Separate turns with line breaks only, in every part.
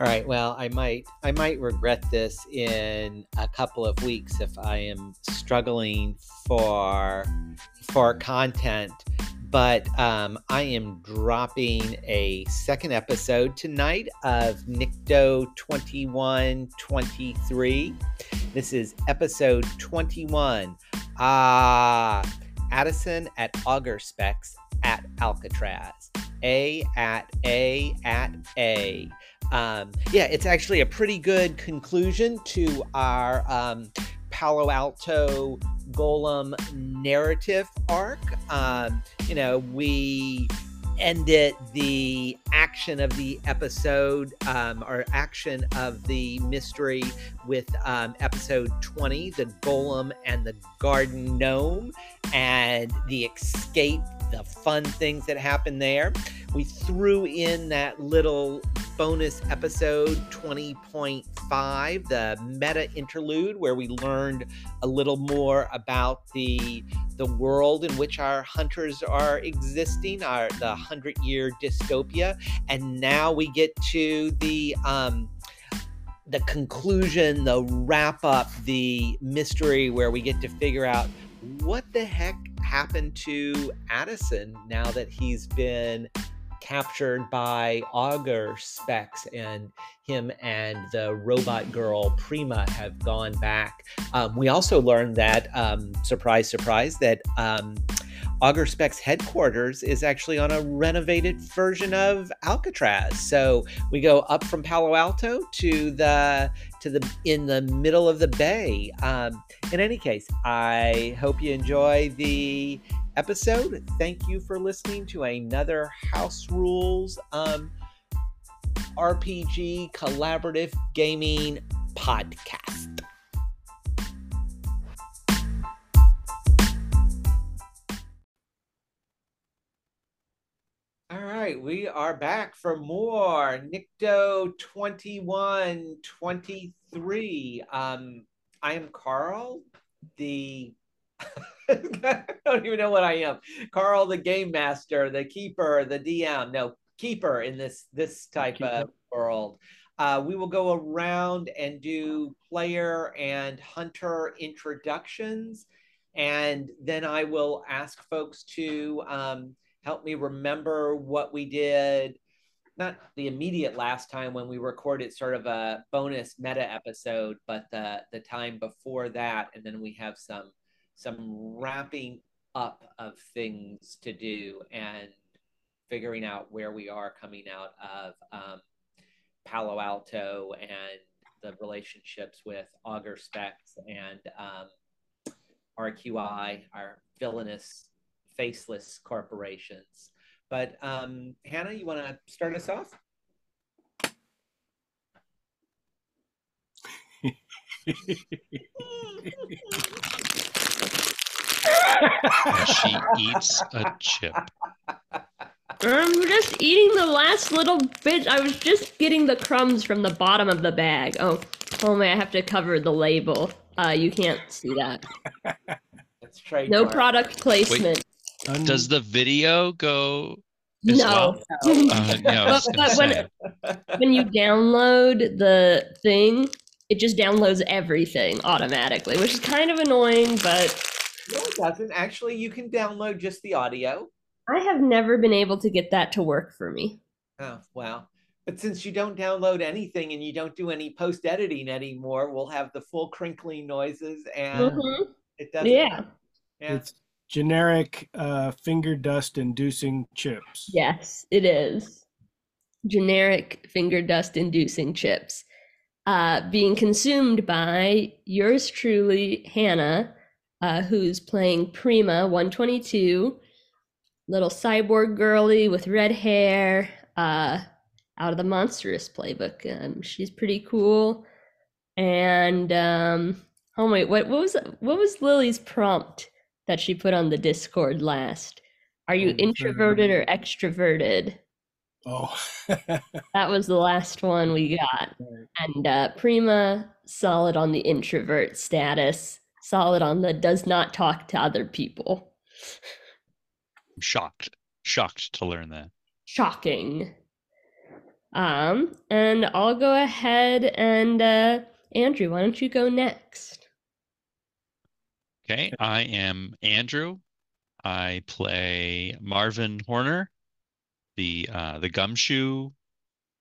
All right. Well, I might I might regret this in a couple of weeks if I am struggling for for content. But um, I am dropping a second episode tonight of Nycto 2123. This is episode 21. Ah, Addison at Auger Specs at Alcatraz. A at A at A um, yeah, it's actually a pretty good conclusion to our um, Palo Alto Golem narrative arc. Um, you know, we ended the action of the episode um, or action of the mystery with um, episode 20 the golem and the garden gnome and the escape the fun things that happen there. We threw in that little bonus episode 20.5, the meta interlude, where we learned a little more about the the world in which our hunters are existing, our the hundred year dystopia, and now we get to the um, the conclusion, the wrap up, the mystery where we get to figure out what the heck happened to Addison now that he's been captured by Auger Specs, and him and the robot girl Prima have gone back. Um, we also learned that, um, surprise, surprise, that um, Auger Specs headquarters is actually on a renovated version of Alcatraz. So we go up from Palo Alto to the to the in the middle of the bay. Um, in any case, I hope you enjoy the episode. Thank you for listening to another House Rules um, RPG collaborative gaming podcast. Right, we are back for more Nycto 2123. Um, I am Carl, the I don't even know what I am. Carl, the game master, the keeper, the DM. No, keeper in this this type of world. Uh, we will go around and do player and hunter introductions, and then I will ask folks to um, help me remember what we did. Not the immediate last time when we recorded sort of a bonus meta episode, but the the time before that, and then we have some some wrapping up of things to do and figuring out where we are coming out of um, Palo Alto and the relationships with Auger Specs and um, RQI, our villainous, faceless corporations. But um, Hannah, you want to start us off?
she eats a chip.
I'm just eating the last little bit. I was just getting the crumbs from the bottom of the bag. Oh, oh man, I have to cover the label. Uh, you can't see that.
Let's try.
No product placement.
Wait, does the video go? As
no.
Well? Uh, yeah,
but, but when, when you download the thing, it just downloads everything automatically, which is kind of annoying, but
no, it doesn't. Actually, you can download just the audio.
I have never been able to get that to work for me.
Oh, wow. But since you don't download anything and you don't do any post editing anymore, we'll have the full crinkling noises and mm-hmm. it doesn't.
Yeah.
yeah. It's generic uh, finger dust inducing chips.
Yes, it is. Generic finger dust inducing chips. Uh, being consumed by yours truly, Hannah, uh, who's playing Prima 122, little cyborg girly with red hair, uh, out of the Monstrous playbook. Um, she's pretty cool. And um, oh wait, what, what was what was Lily's prompt that she put on the Discord last? Are you oh, introverted or extroverted?
Oh,
that was the last one we got. And uh, Prima solid on the introvert status solid on the does not talk to other people.
I'm shocked. Shocked to learn that.
Shocking. Um, and I'll go ahead and uh, Andrew, why don't you go next?
Okay, I am Andrew. I play Marvin Horner, the uh, the gumshoe.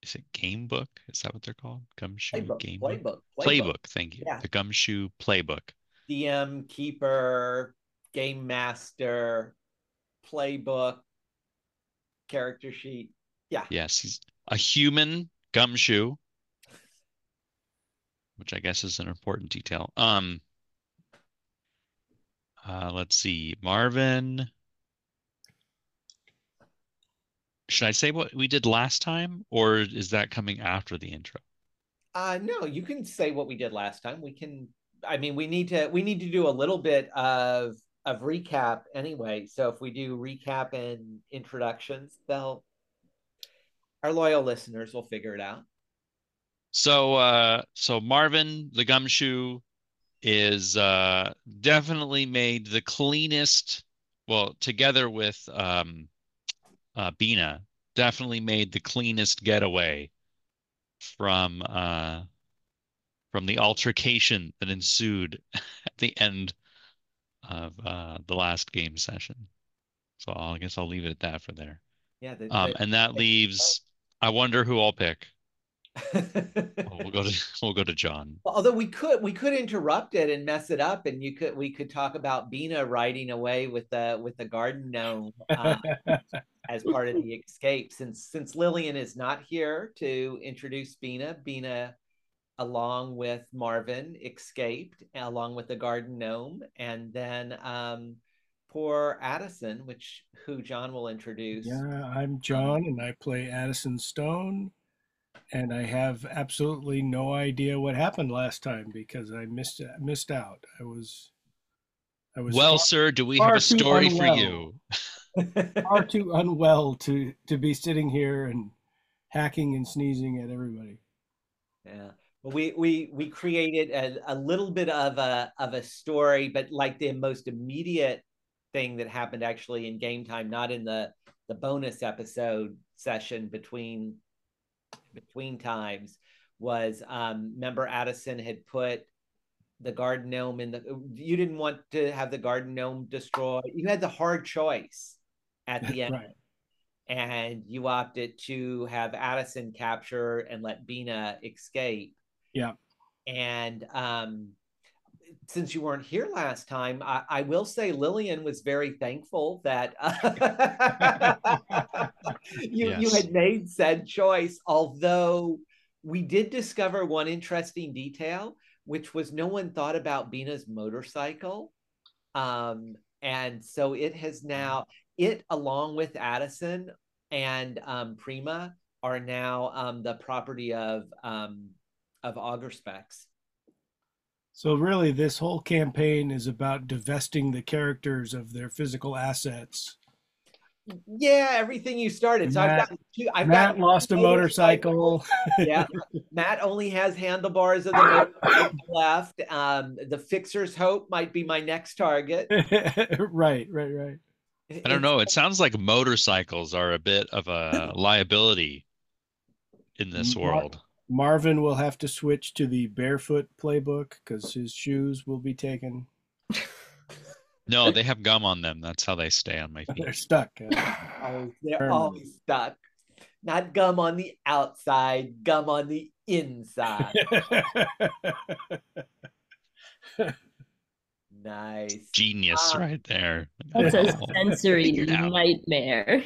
Is it game book? Is that what they're called? Gumshoe
Playbook,
game
playbook,
book.
playbook.
Playbook. Thank you.
Yeah.
The gumshoe playbook.
DM, keeper, game master, playbook, character sheet. Yeah.
Yes, he's a human gumshoe, which I guess is an important detail. Um, uh, let's see, Marvin. Should I say what we did last time, or is that coming after the intro?
Uh no, you can say what we did last time. We can I mean we need to we need to do a little bit of of recap anyway. So if we do recap and introductions, they'll our loyal listeners will figure it out.
So, uh, so Marvin the gumshoe is uh, definitely made the cleanest. Well, together with um, uh, Bina, definitely made the cleanest getaway from uh, from the altercation that ensued at the end of uh, the last game session. So I guess I'll leave it at that for there.
Yeah, the,
Um, and that leaves. I wonder who I'll pick.
The-
we'll go to we'll go to John.
Although we could we could interrupt it and mess it up, and you could we could talk about Bina riding away with the with the garden gnome uh, as part of the escape. Since since Lillian is not here to introduce Bina, Bina, along with Marvin, escaped along with the garden gnome, and then um, poor Addison, which who John will introduce.
yeah, I'm John, and I play Addison Stone, and I have absolutely no idea what happened last time because I missed uh, missed out. I was, I was
Well,
far,
sir, do we have a story for you?
far too unwell to to be sitting here and hacking and sneezing at everybody.
Yeah. Well, we we we created a, a little bit of a of a story, but like the most immediate thing that happened actually in game time, not in the the bonus episode session between between times, was um member Addison had put the garden gnome in the you didn't want to have the garden gnome destroyed. You had the hard choice at the end
Right.
and you opted to have Addison capture and let Bina escape.
Yeah.
And um, since you weren't here last time, I, I will say Lillian was very thankful that you
Yes.
had made said choice. Although we did discover one interesting detail, which was no one thought about Bina's motorcycle. Um, and so it has now it along with Addison and um, Prima are now um, the property of um, of Auger Specs.
So really, this whole campaign is about divesting the characters of their physical assets.
Yeah, everything you started. So I've got two. I've
Matt
got
lost a motorcycle.
yeah, Matt only has handlebars of the left. Um, the Fixer's Hope might be my next target.
right, right, right.
I don't know. It sounds like motorcycles are a bit of a liability in this
Mar-
world.
Marvin will have to switch to the barefoot playbook because his shoes will be taken.
No, they have gum on them. That's how they stay on my feet.
They're
stuck. They're always stuck. Not gum on the outside, gum on the inside. nice.
Genius
Ah.
right there.
That's a sensory nightmare.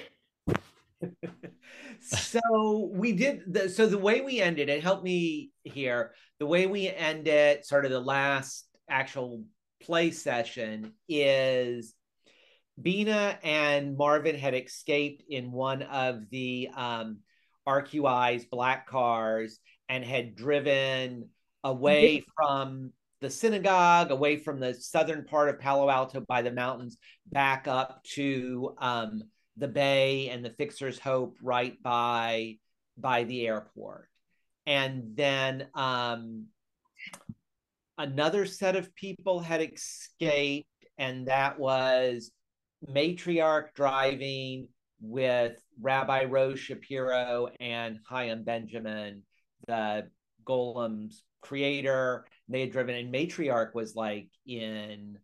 so we did the so the way we ended it helped me here the way we end it sort of the last actual play session is Bina and Marvin had escaped in one of the um, RQI's black cars and had driven away from the synagogue, away from the southern part of Palo Alto by the mountains, back up to um, the bay and the Fixer's Hope right by by the airport. And then um, another set of people had escaped, and that was Matriarch driving, with Rabbi Rose Shapiro and Chaim Benjamin, the Golem's creator. They had driven, and Matriarch was like in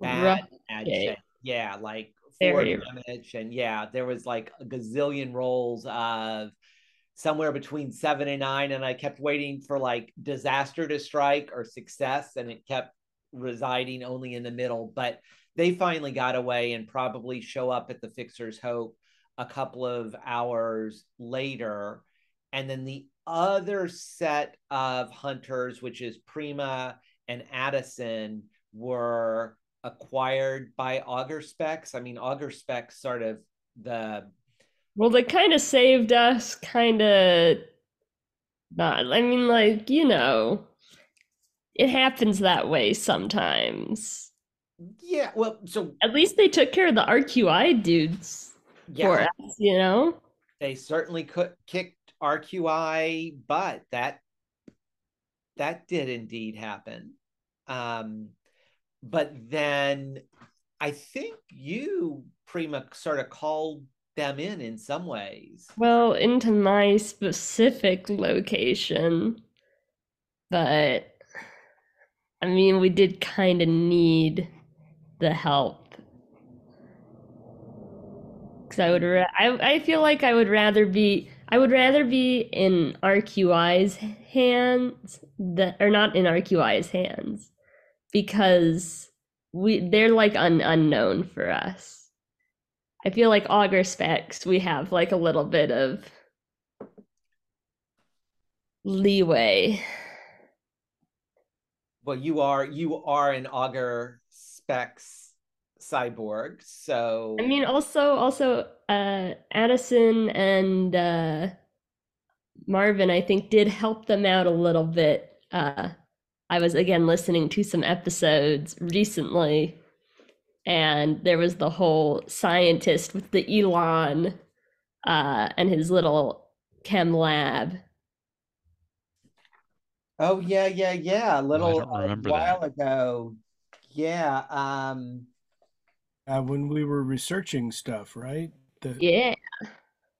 bad, bad
shape.
Yeah, like Ford damage, and yeah, there was like a gazillion rolls of somewhere between seven and nine, and I kept waiting for like disaster to strike or success, and it kept residing only in the middle. But they finally got away and probably show up at the Fixer's Hope a couple of hours later. And then the other set of hunters, which is Prima and Addison, were acquired by Auger Specs. I Mean, Auger Specs sort of the
Well, they kind of saved us, kind of not. I mean, like, you know, it happens that way sometimes.
yeah. Well, so
At least they took care of the RQI dudes for us, you know?
they certainly could kicked RQI, but that that did indeed happen. Um, but then I think you Prima sort of called them in in some ways.
Well, into my specific location, but I mean, we did kind of need the help. Because I would, ra- I, I feel like I would rather be, I would rather be in RQI's hands, that, or not in RQI's hands, because we, they're like an unknown for us. I feel like auger specs, we have like a little bit of leeway.
Well, you are you are an auger specs cyborg, so
I mean, also, also, uh, Addison and uh, Marvin, I think, did help them out a little bit. Uh, I was again listening to some episodes recently, and there was the whole scientist with the Elon uh, and his little chem lab.
Oh yeah, yeah, yeah. A little
don't
a while
that.
ago. Yeah. Um
Uh, when we were researching stuff, right? The
Yeah,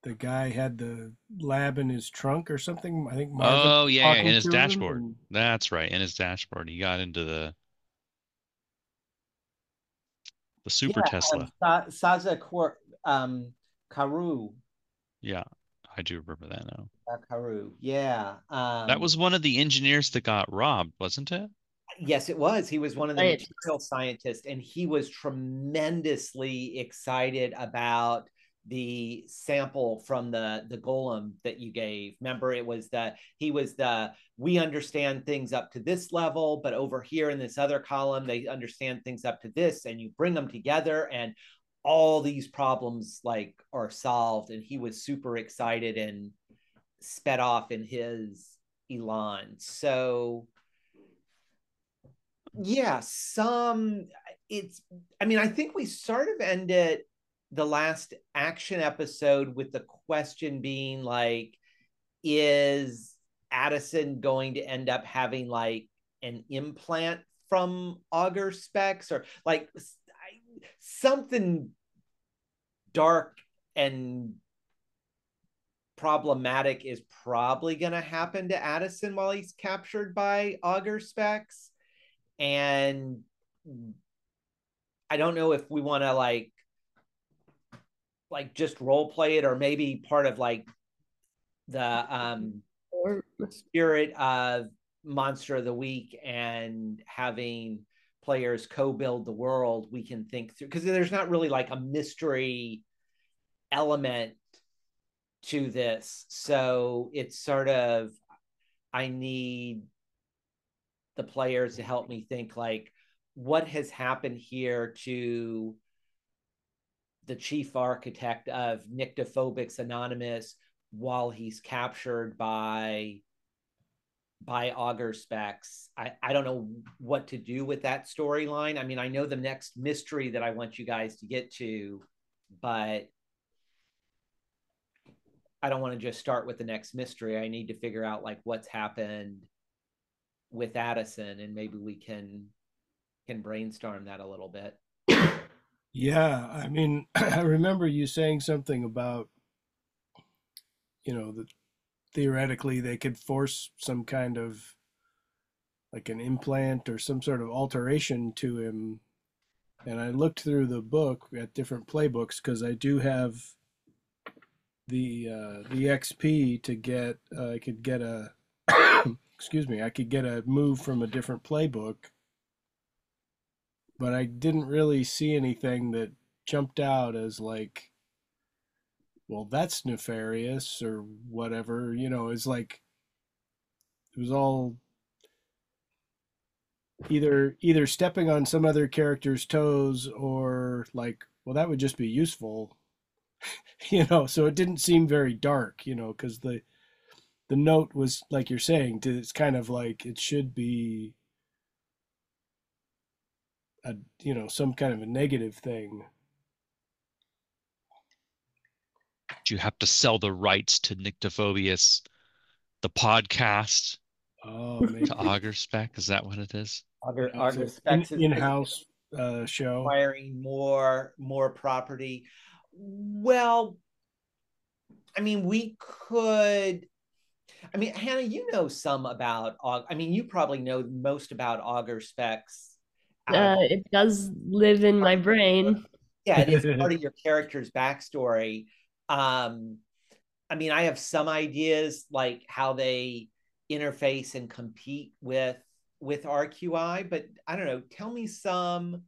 the guy had the lab in his trunk or something. I think Marvin
Oh yeah, in his
to him
dashboard.
and-
That's right, in his dashboard. He got into the the Super
yeah,
Tesla.
um, Sa- Saza Kor- um Karu.
Yeah, I do remember that now.
uh, Karu. Yeah. Um
That was one of the engineers that got robbed, wasn't it?
Yes, it was. He was one of the
Scientist.
material scientists, and he was tremendously excited about the sample from the the golem that you gave. Remember, it was the he was the we understand things up to this level, but over here in this other column, they understand things up to this, and you bring them together, and all these problems like are solved. And he was super excited and sped off in his Elon. So yeah some it's i mean i think we sort of ended the last action episode with the question being like is addison going to end up having like an implant from auger specs? Or like something dark and problematic is probably going to happen to addison while he's captured by auger specs. And I don't know if we want to like like just role play it or maybe part of like the um spirit of monster of the week and having players co-build the world we can think through because there's not really like a mystery element to this. So it's sort of i need the players to help me think like what has happened here to the chief architect of Nyctophobics Anonymous while he's captured by by Auger Specs. I, I don't know what to do with that storyline. I mean, I know the next mystery that I want you guys to get to, but I don't want to just start with the next mystery. I need to figure out like what's happened with Addison and maybe we can can brainstorm that a little bit.
Yeah, I mean, I remember you saying something about, you know, that theoretically they could force some kind of like an implant or some sort of alteration to him. And I looked through the book at different playbooks because I do have the uh, the XP to get. Uh, I could get a. excuse me. I could get a move from a different playbook, but I didn't really see anything that jumped out as like well that's nefarious or whatever you know it's like it was all either either stepping on some other character's toes or like well that would just be useful you know so it didn't seem very dark you know because the the note was like you're saying it's kind of like it should be a you know some kind of a negative thing
Do you have to sell the rights to Nyctophobius, the podcast,
oh maybe
to Auger Spec? Is that what it is?
auger,
Augur Specs
in, in-house uh show
acquiring more more property. Well, I mean, we could. I mean, Hannah, you know some about Aug. I mean, you probably know most about Auger Specs. Of-
Uh, it does live in my brain.
yeah, it is part of your character's backstory. Um, I mean, I have some ideas like how they interface and compete with with RQI, but I don't know. Tell me some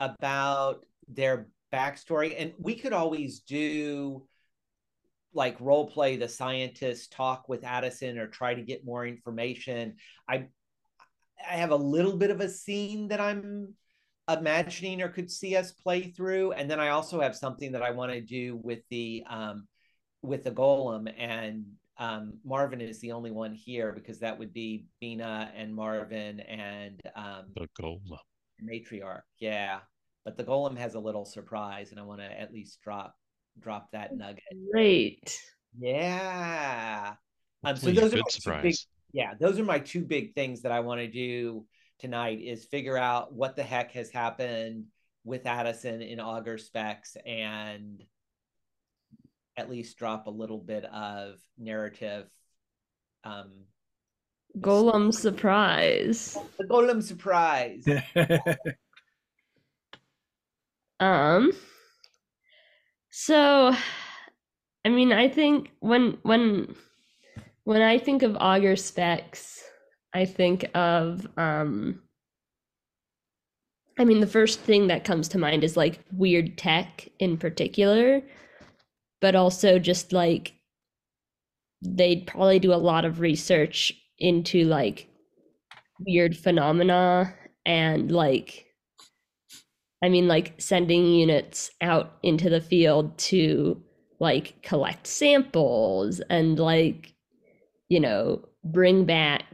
about their backstory, and we could always do like role play the scientist talk with Addison or try to get more information. I I have a little bit of a scene that I'm imagining or could see us play through and then i also have something that i want to do with the um with the golem and um marvin is the only one here because that would be bina and marvin and um
The golem.
matriarch yeah but the golem has a little surprise and i want to at least drop drop that nugget
Great.
yeah um so those are
good
my two big
surprise.
Yeah those are my two big things that i want to do tonight is figure out what the heck has happened with addison in auger specs and at least drop a little bit of narrative um
Golem surprise.
the golem surprise
Um so I mean I think when when when I think of Auger specs, I think of um I mean the first thing that comes to mind is like weird tech in particular, but also just like they'd probably do a lot of research into like weird phenomena and like I mean, like sending units out into the field to like collect samples and like, you know, bring back,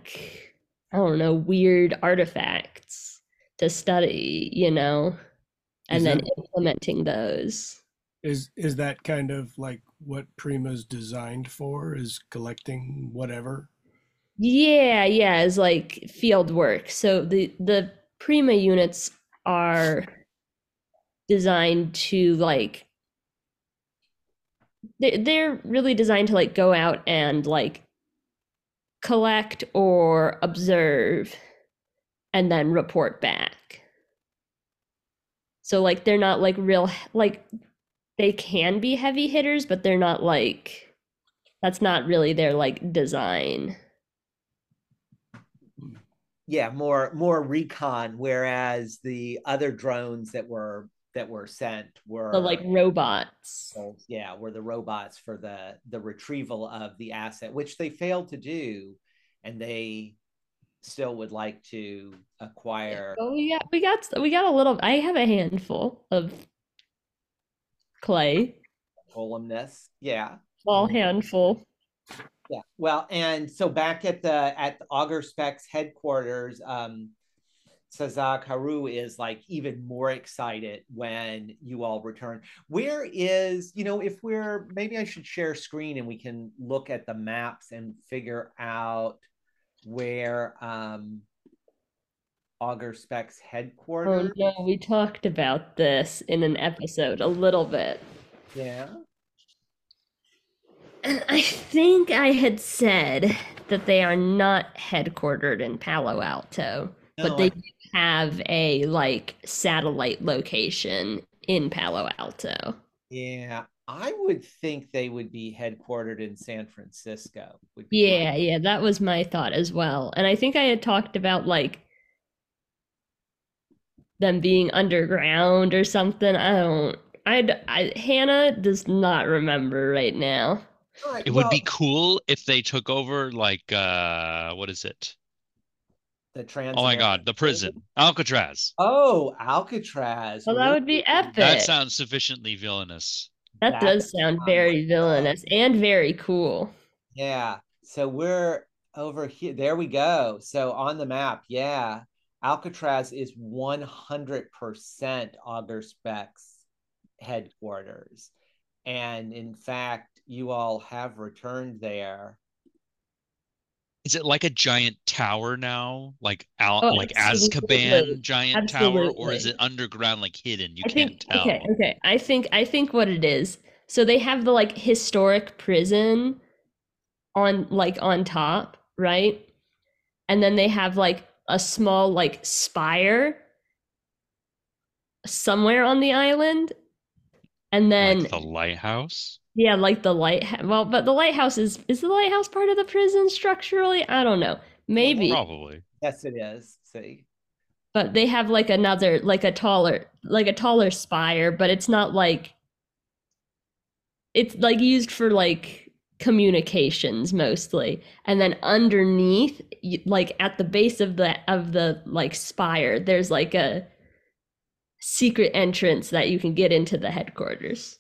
I don't know, weird artifacts to study, you know, and
Is
then
that-
implementing those.
is is that kind of like what prima's designed for is collecting whatever
Yeah, yeah, it's like field work. So the the Prima units are designed to like they they're really designed to like go out and like collect or observe and then report back. So like they're not like real like they can be heavy hitters, but they're not like that's not really their like design.
yeah more more recon whereas the other drones that were that were sent were
the like robots.
So, yeah, were the robots for the the retrieval of the asset, which they failed to do, and they still would like to acquire.
Oh, got we got we got a little. I have a handful of clay,
Golemness. Yeah,
small handful.
yeah. Well, and so back at the at the Auger Specs headquarters, um, Sazak Haru is like even more excited when you all return. Where is, you know, if we're maybe I should share screen and we can look at the maps and figure out where um Auger Specs headquarters.
Oh
headquarters.
no, we talked about this in an episode a little bit.
Yeah.
And I think I had said that they are not headquartered in Palo Alto,
No,
but they
I-
do have a like satellite location in Palo Alto.
Yeah. I would think they would be headquartered in San Francisco. Would be my-
Yeah, yeah, that was my thought as well. And I think I had talked about like them being underground or something. I don't I, I Hannah does not remember right now.
All right,
It would be cool if they took over like uh what is it?
The trans.
Oh my God, the prison. Alcatraz.
Oh, Alcatraz.
Well, that would be epic.
That sounds sufficiently villainous.
That
That
does sound
sounds
very
fun.
villainous and very cool.
Yeah. So we're over here. There we go. So on the map, yeah, Alcatraz is 100% Auger Specs headquarters. And in fact, you all have returned there.
Is it like a giant tower now? Like Al
Oh,
like
absolutely.
Azkaban giant tower, or is it underground like hidden? You
I
can't
think
tell.
okay, okay. I think I think what it is. So they have the like historic prison on like on top, right? And then they have like a small like spire somewhere on the island. And then
Like the lighthouse?
Yeah, like the light well, but the lighthouse is is the lighthouse part of the prison structurally? I don't know. Maybe.
Probably.
Yes, it is. See.
but they have like another like a taller like a taller spire but it's not like it's like used for like communications mostly and then underneath like at the base of the of the like spire there's like a secret entrance that you can get into the headquarters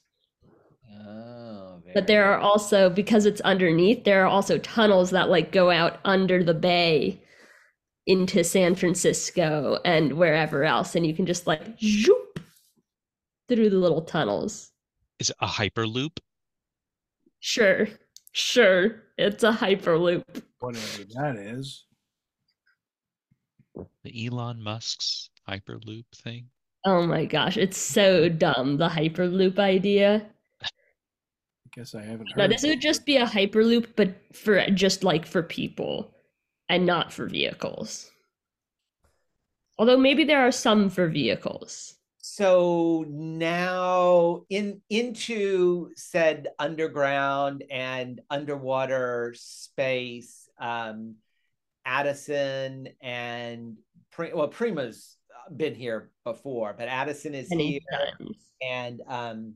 but there are also because it's underneath there are also tunnels that like go out under the bay into San Francisco and wherever else and you can just like zoop through the little tunnels.
Is it a hyperloop?
Sure. Sure. It's a hyperloop.
Whatever that is.
The Elon Musk's hyperloop thing?
Oh my gosh, it's so dumb the hyperloop idea.
I guess I haven't
No, this would just be a hyperloop but for just like for people and not for vehicles. Although maybe there are some for vehicles.
So now in into said underground and underwater space, um, Addison and Pri- well, Prima's been here before, but Addison is
Many
here,
times.
and um,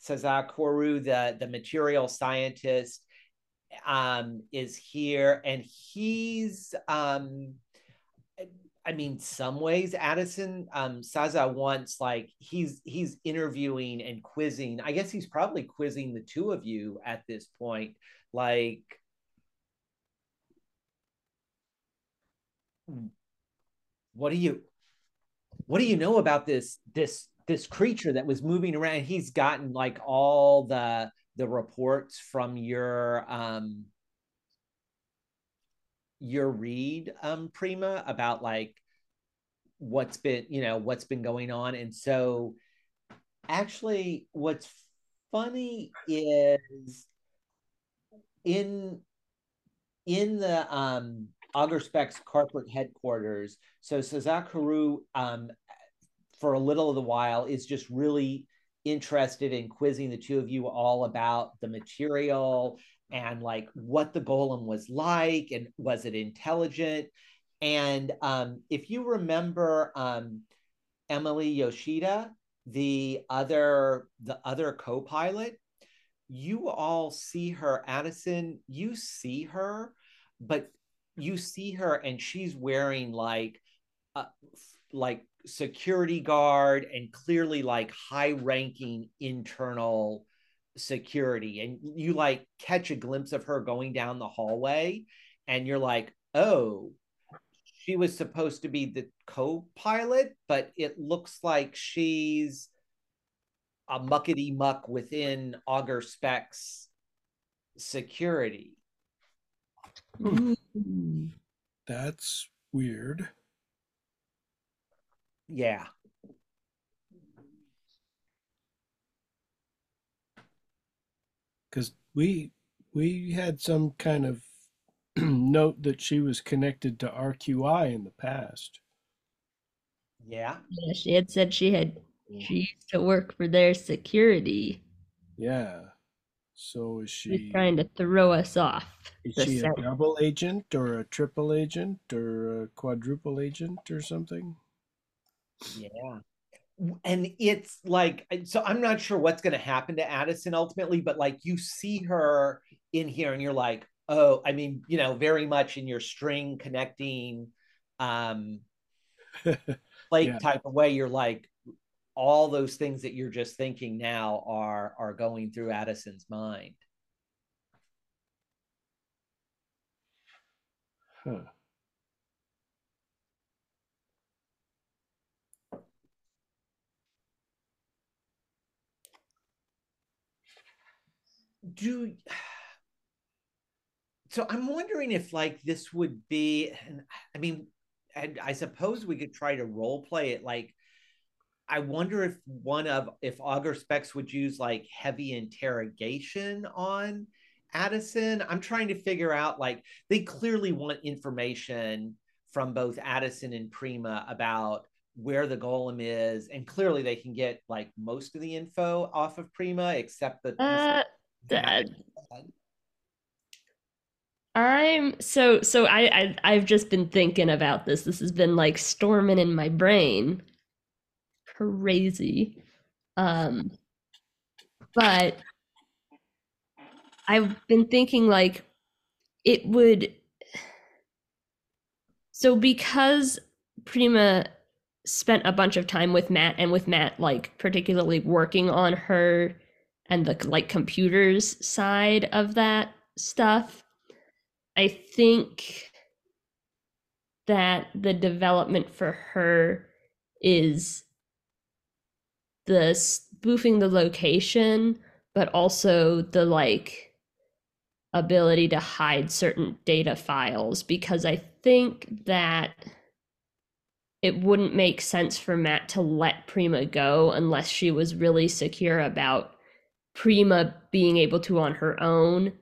Cesar Koru, the the material scientist, um, is here, and he's um, I mean, some ways Addison um Saza wants like he's he's interviewing and quizzing. I guess he's probably quizzing the two of you at this point. Like what do you what do you know about this this this creature that was moving around? He's gotten like all the the reports from your um your read um prima about like what's been you know what's been going on and so actually what's funny is in in the um Auger Specs corporate headquarters so Sazakaru um for a little of the while is just really interested in quizzing the two of you all about the material and like what the golem was like and was it intelligent. And um, if you remember um, emily yoshida the other the other co-pilot you all see her addison you see her but you see her and she's wearing like uh, like security guard and clearly like high ranking internal security. And you like catch a glimpse of her going down the hallway and you're like oh she was supposed to be the co-pilot but it looks like she's a muckety muck within auger specs security. Hmm.
That's weird.
Yeah.
Because we we had some kind of note that she was connected to RQI in the past.
Yeah.
Yeah, she had said she had she used to work for their security.
Yeah. So is
She was
she
trying to throw us off.
is
the
she a
scent.
double agent or a triple agent or a quadruple agent or something?
Yeah. And it's like, so I'm not sure what's going to happen to Addison ultimately, but like you see her in here and you're like, oh, I mean, you know, very much in your string connecting, um, like
Yeah.
type of way. You're like, all those things that you're just thinking now are are going through Addison's mind.
Huh.
Do so i'm wondering if like this would be i mean and i suppose we could try to role play it like i wonder if one of if auger specs would use like heavy interrogation on addison. I'm trying to figure out like they clearly want information from both addison and prima about where the golem is and clearly they can get like most of the info off of prima except the
Uh,
that-
that- I'm so so I, I I've just been thinking about this. This has been like storming in my brain. Crazy. Um but I've been thinking like it would so because Prima spent a bunch of time with Matt and with Matt like particularly working on her and the like computers side of that stuff i think that the development for her is the spoofing the location but also the like ability to hide certain data files because i think that it wouldn't make sense for Matt to let Prima go unless she was really secure about Prima being able to, on her own,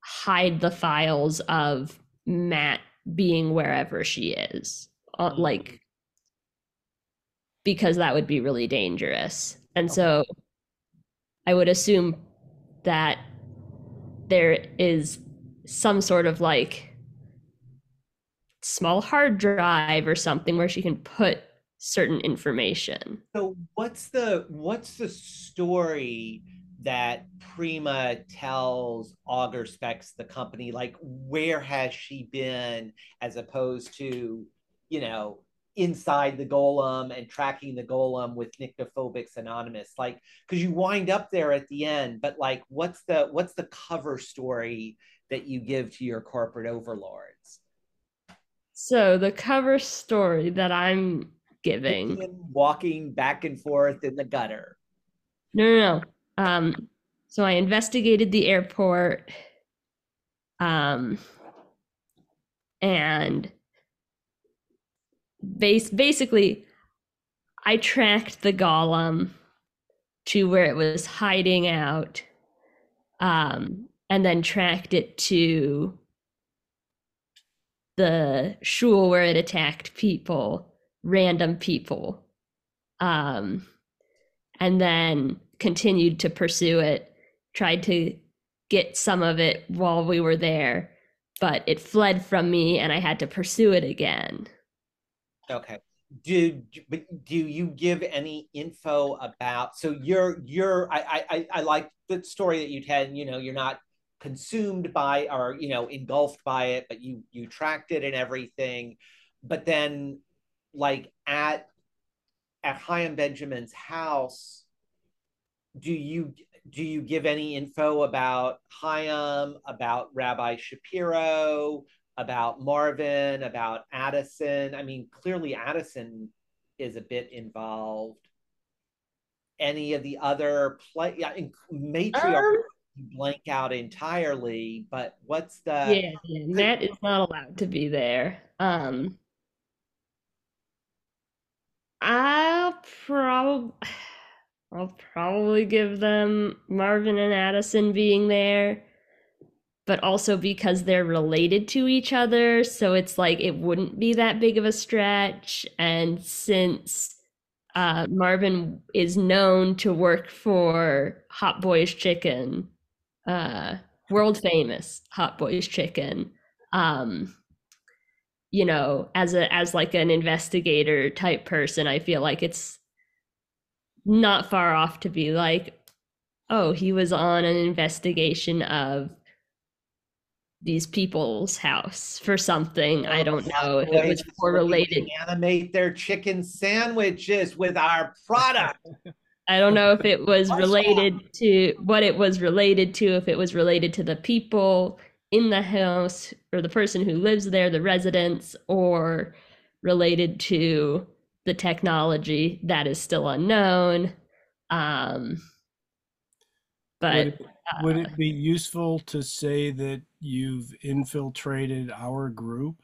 hide the files of Matt being wherever she is. Uh,
Mhm.
like, because that would be really dangerous. And so I would assume that there is some sort of like small hard drive or something where she can put certain information.
So what's the what's the story that Prima tells Auger Specs the company? Like where has she been as opposed to, you know, inside the golem and tracking the golem with Nyctophobics Anonymous? Like, because you wind up there at the end, but like what's the what's the cover story that you give to your corporate overlords?
So the cover story that I'm giving.
Walking back and forth in the gutter.
No, no, no. Um, so I investigated the airport. Um, and basically, I tracked the golem to where it was hiding out, um, and then tracked it to the shul where it attacked people, random people. Um, and then continued to pursue it, tried to get some of it while we were there, but it fled from me and I had to pursue it again.
Okay. Do do you give any info about so you're you're I I I like the story that you'd had, you know, you're not consumed by or you know engulfed by it, but you you tracked it and everything. But then like at at Chaim Benjamin's house, do you do you give any info about Chaim, about Rabbi Shapiro, about Marvin, about Addison? I mean, clearly Addison is a bit involved. Any of the other play, yeah, matriarch
Um,
blank out entirely, but what's the
yeah, yeah, Matt is not allowed to be there. Um, I'll probably I'll probably give them Marvin and Addison being there, but also because they're related to each other, so it's like it wouldn't be that big of a stretch. And since uh, Marvin is known to work for Hot Boys Chicken, uh, world famous Hot Boys Chicken, um, you know, as a as like an investigator type person, I feel like it's not far off to be like, oh, he was on an investigation of these people's house for something. I don't know if it was more related.
Animate their chicken sandwiches with our product.
I don't know if it was related to what it was related to, if it was related to the people in the house or the person who lives there, the residents, or related to the technology that is still unknown. Um, but
would it, would it be useful to say that you've infiltrated our group?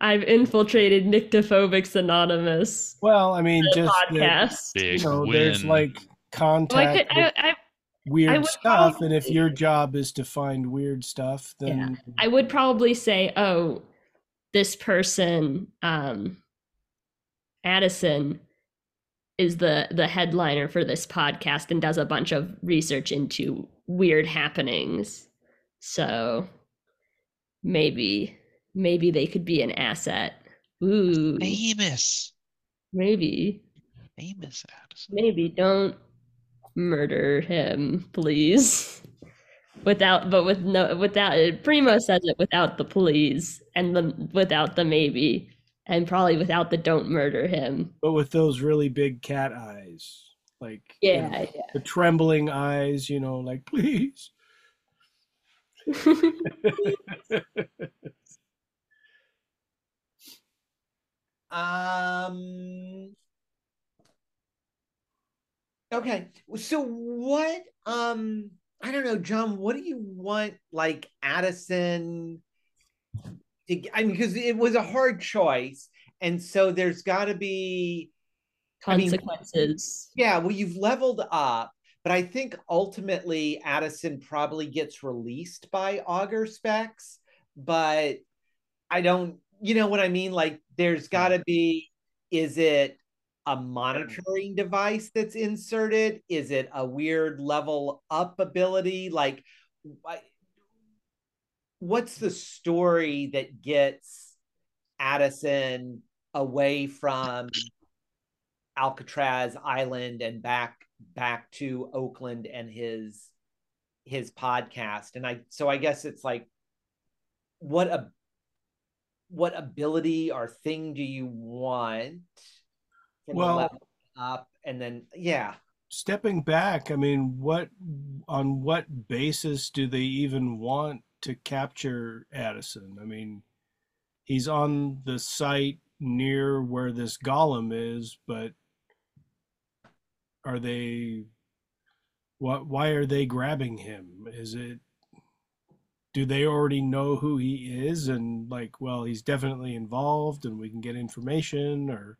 I've infiltrated Nyctophobics Anonymous.
Well, I mean, just
podcast.
That, you know,
win.
there's like contact.
Well, I could,
with
I, I,
weird
would
stuff, and if your job is to find weird stuff, then
I would probably say, oh, this person, um, Addison, is the the headliner for this podcast and does a bunch of research into weird happenings. So maybe maybe they could be an asset. Ooh,
Famous.
maybe
Famous Addison.
maybe don't murder him, please. Without, but with no, without. Primo says it without the please and the without the maybe, and probably without the don't murder him.
but with those really big cat eyes, like you know,
Yeah,
the trembling eyes, you know, like please.
Um. Okay, so what? Um, I don't know, John. What do you want, like Addison? To, I mean, because it was a hard choice, and so there's got to be I mean-
Consequences.
Yeah, well, you've leveled up, but I think ultimately Addison probably gets released by Auger Specs, but I don't, you know what I mean? Like, there's got to be, is it a monitoring device that's inserted? Is it a weird level up ability? Like, why- what's the story that gets Addison away from Alcatraz Island and back back to Oakland and his his podcast. And I so I guess it's like what a what ability or thing do you want
Well-
up and then yeah.
Stepping back, I mean, what on what basis do they even want to capture Addison? I mean, he's on the site near where this golem is, but are they what why are they grabbing him? Is it do they already know who he is and like well he's definitely involved and we can get information or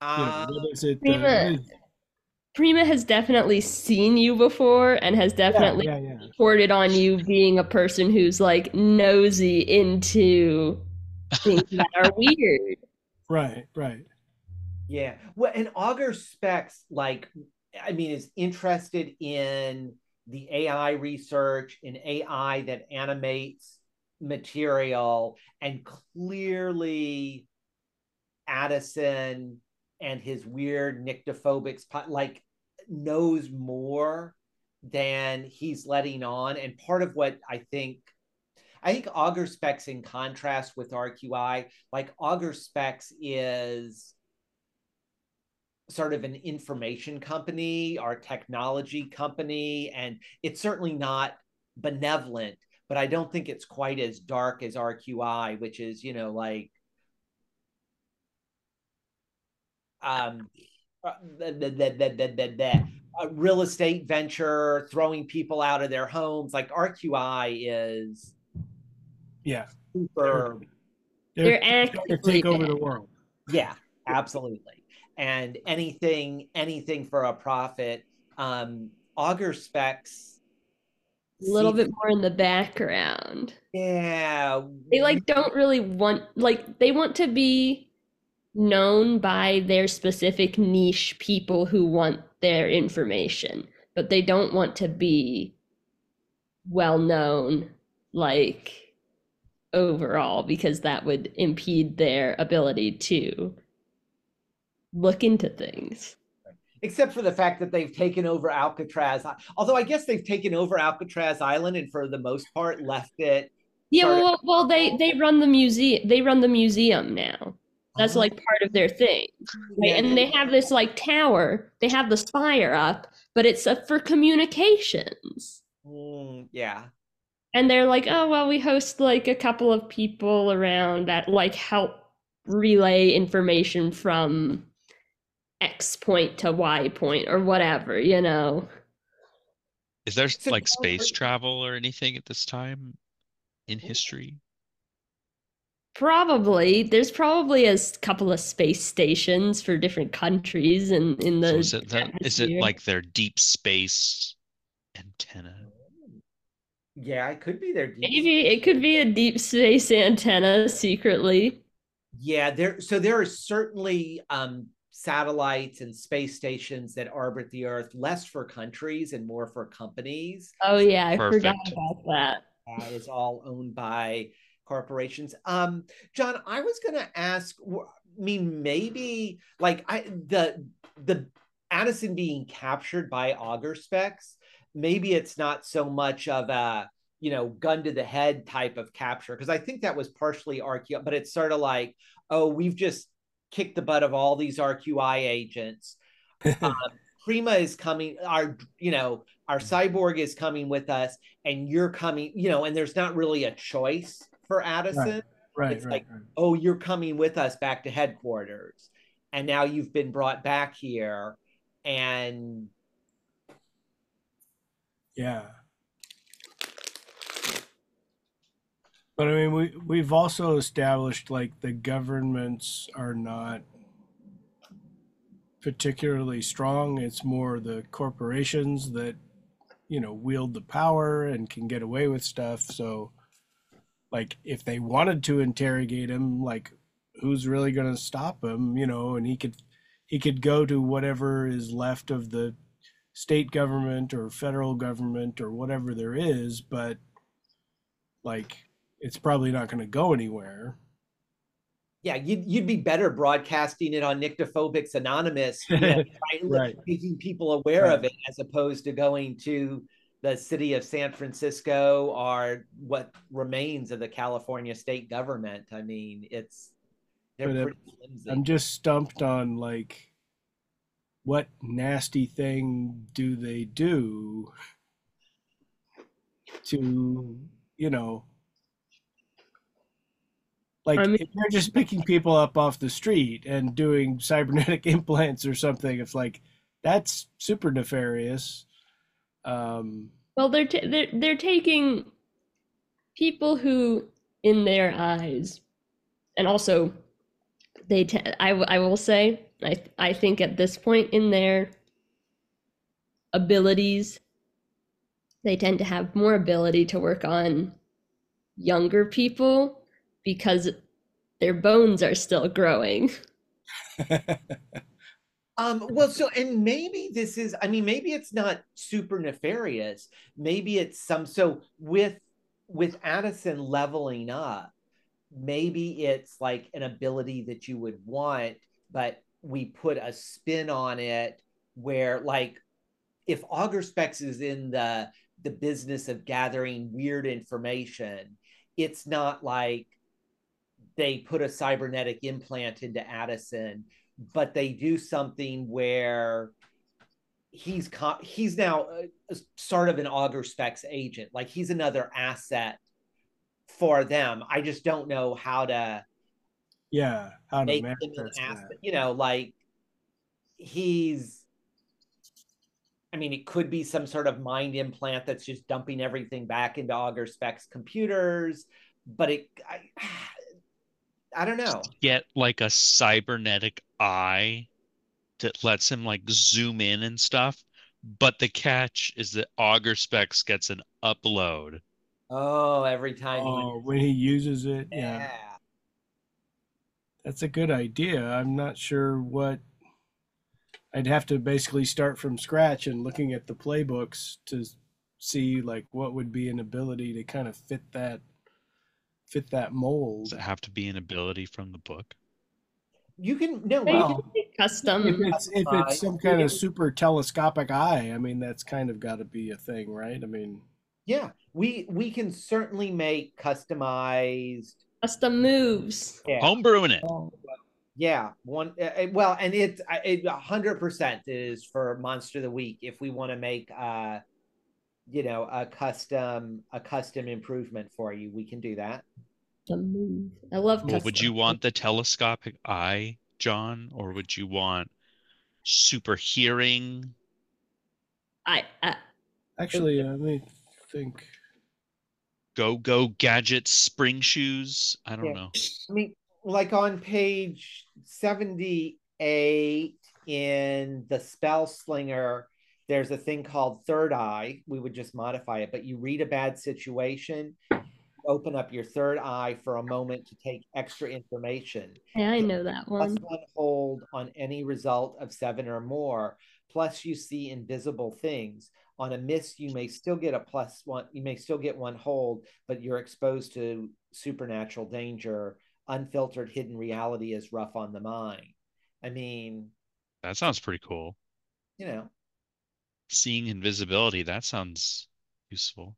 you know,
Uh,
what is it
Prima-
that- what is-
Prima has definitely seen you before and has definitely
yeah, yeah, yeah.
reported on you being a person who's like nosy into things that are weird.
right right
Yeah. Well, and Auger Specs, like, I mean, is interested in the AI research, in AI that animates material, and clearly Addison and his weird nyctophobics, like, knows more than he's letting on. And part of what I think I think Auger Specs, in contrast with RQI, like Auger Specs is sort of an information company or technology company, and it's certainly not benevolent, but I don't think it's quite as dark as RQI, which is, you know, like um uh, the, the, the, the, the, the, the, a real estate venture throwing people out of their homes like rqi is
yeah
super
They're
trying to
actively
take over the world
Yeah, absolutely. And anything, anything for a profit. Um, Auger specs
a little bit more in the background.
Yeah.
They like don't really want like they want to be known by their specific niche people who want their information, but they don't want to be well known like overall because that would impede their ability to look into things.
except for the fact that they've taken over Alcatraz. Although I guess they've taken over Alcatraz Island and for the most part left it.
Yeah, well, well, they they run the museum. They run the museum now. That's like part of their thing, right?
yeah,
And they have this like tower. They have the spire up, but it's uh, for communications.
mm, yeah.
And they're like, oh well, we host like a couple of people around that like help relay information from X point to Y point or whatever, you know.
Is there like space travel or anything at this time in history?
Probably there's probably a couple of space stations for different countries and in the
So is it that is it like their deep space antenna?
Yeah, it could be their deep
Maybe it could be a deep space antenna secretly.
Yeah, there so there are certainly um satellites and space stations that orbit the earth less for countries and more for companies.
Oh yeah, I forgot about that.
Uh, it's all owned by corporations. Um John, I was going to ask I mean maybe like I the the Addison being captured by auger specs, maybe it's not so much of a you know gun to the head type of capture because I think that was partially RQ, but it's sort of like oh we've just kicked the butt of all these RQI agents. Um, Prima is coming. Our you know our cyborg is coming with us, and you're coming. You know, and there's not really a choice for Addison
right,
it's
right,
like-
right.
oh, you're coming with us back to headquarters. And now you've been brought back here. And
Yeah. But I mean, we we've also established like the governments are not particularly strong. It's more the corporations that you know wield the power and can get away with stuff. So, like, if they wanted to interrogate him, like, who's really going to stop him? You know, and he could he could go to whatever is left of the state government or federal government or whatever there is, but like it's probably not going to go anywhere.
yeah, you'd, you'd be better broadcasting it on Nyctophobics Anonymous, you know, right, making people aware
Right.
of it as opposed to going to the city of San Francisco or what remains of the California state government. I mean, it's they're
But,
pretty flimsy.
I'm just stumped on like what nasty thing do they do to, you know, like
I mean-
if they're just picking people up off the street and doing cybernetic implants or something, it's like that's super nefarious. Um,
Well, they're ta they're they're taking people who, in their eyes, and also they. T- I w- I will say I th- I think at this point in their abilities, they tend to have more ability to work on younger people because their bones are still growing.
Um, well, so and maybe this is, I mean, maybe it's not super nefarious. Maybe it's some so with with Addison leveling up, maybe it's like an ability that you would want, but we put a spin on it where like if Auger Specs is in the the business of gathering weird information, it's not like they put a cybernetic implant into Addison but they do something where he's co- he's now uh, a, sort of an auger specs agent. Like he's another asset for them. I just don't know how to
yeah, how to
make him an asset. You know like he's i mean it could be some sort of mind implant that's just dumping everything back into auger specs computers but it i I don't know.
get like a cybernetic eye that lets him like zoom in and stuff. But the catch is that Auger Specs gets an upload.
Oh, every time. he-
Oh, when he uses it, yeah.
yeah.
That's a good idea. I'm not sure what I'd have to basically start from scratch and looking at the playbooks to see like what would be an ability to kind of fit that fit that mold.
Does
mold.
it have to be an ability from the book?
You can no.
Hey,
Well,
you can make custom.
If it's if it's some kind of super telescopic eye, I mean that's kind of got to be a thing, right? I mean,
yeah, we we can certainly make customized.
custom moves.
Yeah.
Homebrewing it.
Yeah, one. Uh, well, and it it a hundred percent is for Monster of the Week if we want to make uh, you know, a custom a custom improvement for you. We can do that.
Custom move. I love
Well, would you want the telescopic eye, John, or would you want super hearing?
I, I
actually, let me think.
Go go gadgets, spring shoes. I don't
Yeah.
know.
I mean, like on page 78 in the Spell Slinger, there's a thing called Third Eye. We would just modify it, but you read a bad situation, open up your third eye for a moment to take extra information.
yeah, I know that
Plus
one.
one hold on any result of seven or more. Plus, you see invisible things. On a miss, you may still get a plus one. You may still get one hold, but you're exposed to supernatural danger. Unfiltered hidden reality is rough on the mind. I mean,
That sounds pretty cool.
you know,
Seeing invisibility, that sounds useful.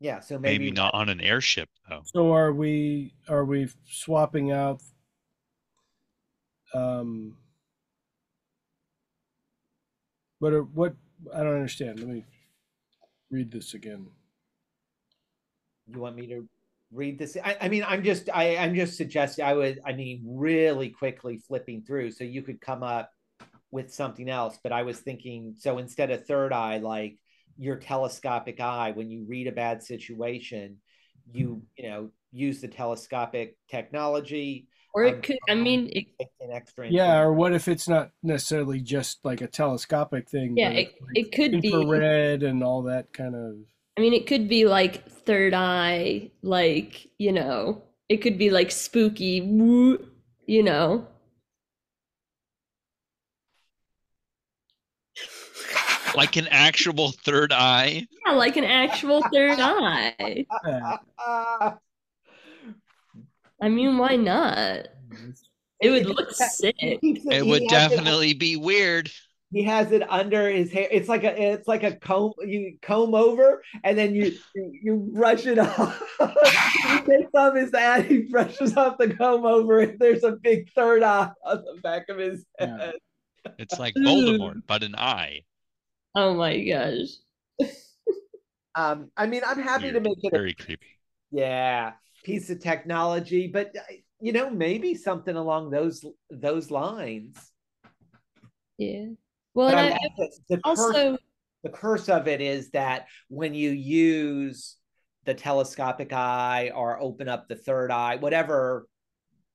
yeah. So maybe,
Maybe not on an airship though.
So are we are we swapping out um what are what I don't understand. Let me read this again.
you want me to read this? I, I mean, I'm just, I, I'm just suggesting. I would, I mean, really quickly flipping through, so you could come up with something else. But I was thinking, so instead of third eye, like your telescopic eye, when you read a bad situation, you, you know, use the telescopic technology.
Or
um,
it could. I mean, it,
an extra.
Yeah, or what if it's not necessarily just like a telescopic thing,
yeah, it,
like
it could be.
infrared and all that kind of
I mean, it could be like third eye, like you know, it could be like spooky, woo, you know.
Like an actual third eye.
Yeah, like an actual third eye. I mean, why not? It would look sick.
It would
has
definitely be weird.
he has it under his hair. It's like a it's like a comb. You comb over and then you you, you brush it off. he takes off his hat. He brushes off the comb over, and there's a big third eye on the back of his
Yeah.
head.
It's like Voldemort, but an eye.
Oh my gosh.
Um, I mean, I'm happy to make it a
Very creepy.
yeah piece of technology, but uh, you know maybe something along those those lines.
Yeah. Well, and
I
I,
like that the curse
also,
the curse of it is that when you use the telescopic eye or open up the third eye, whatever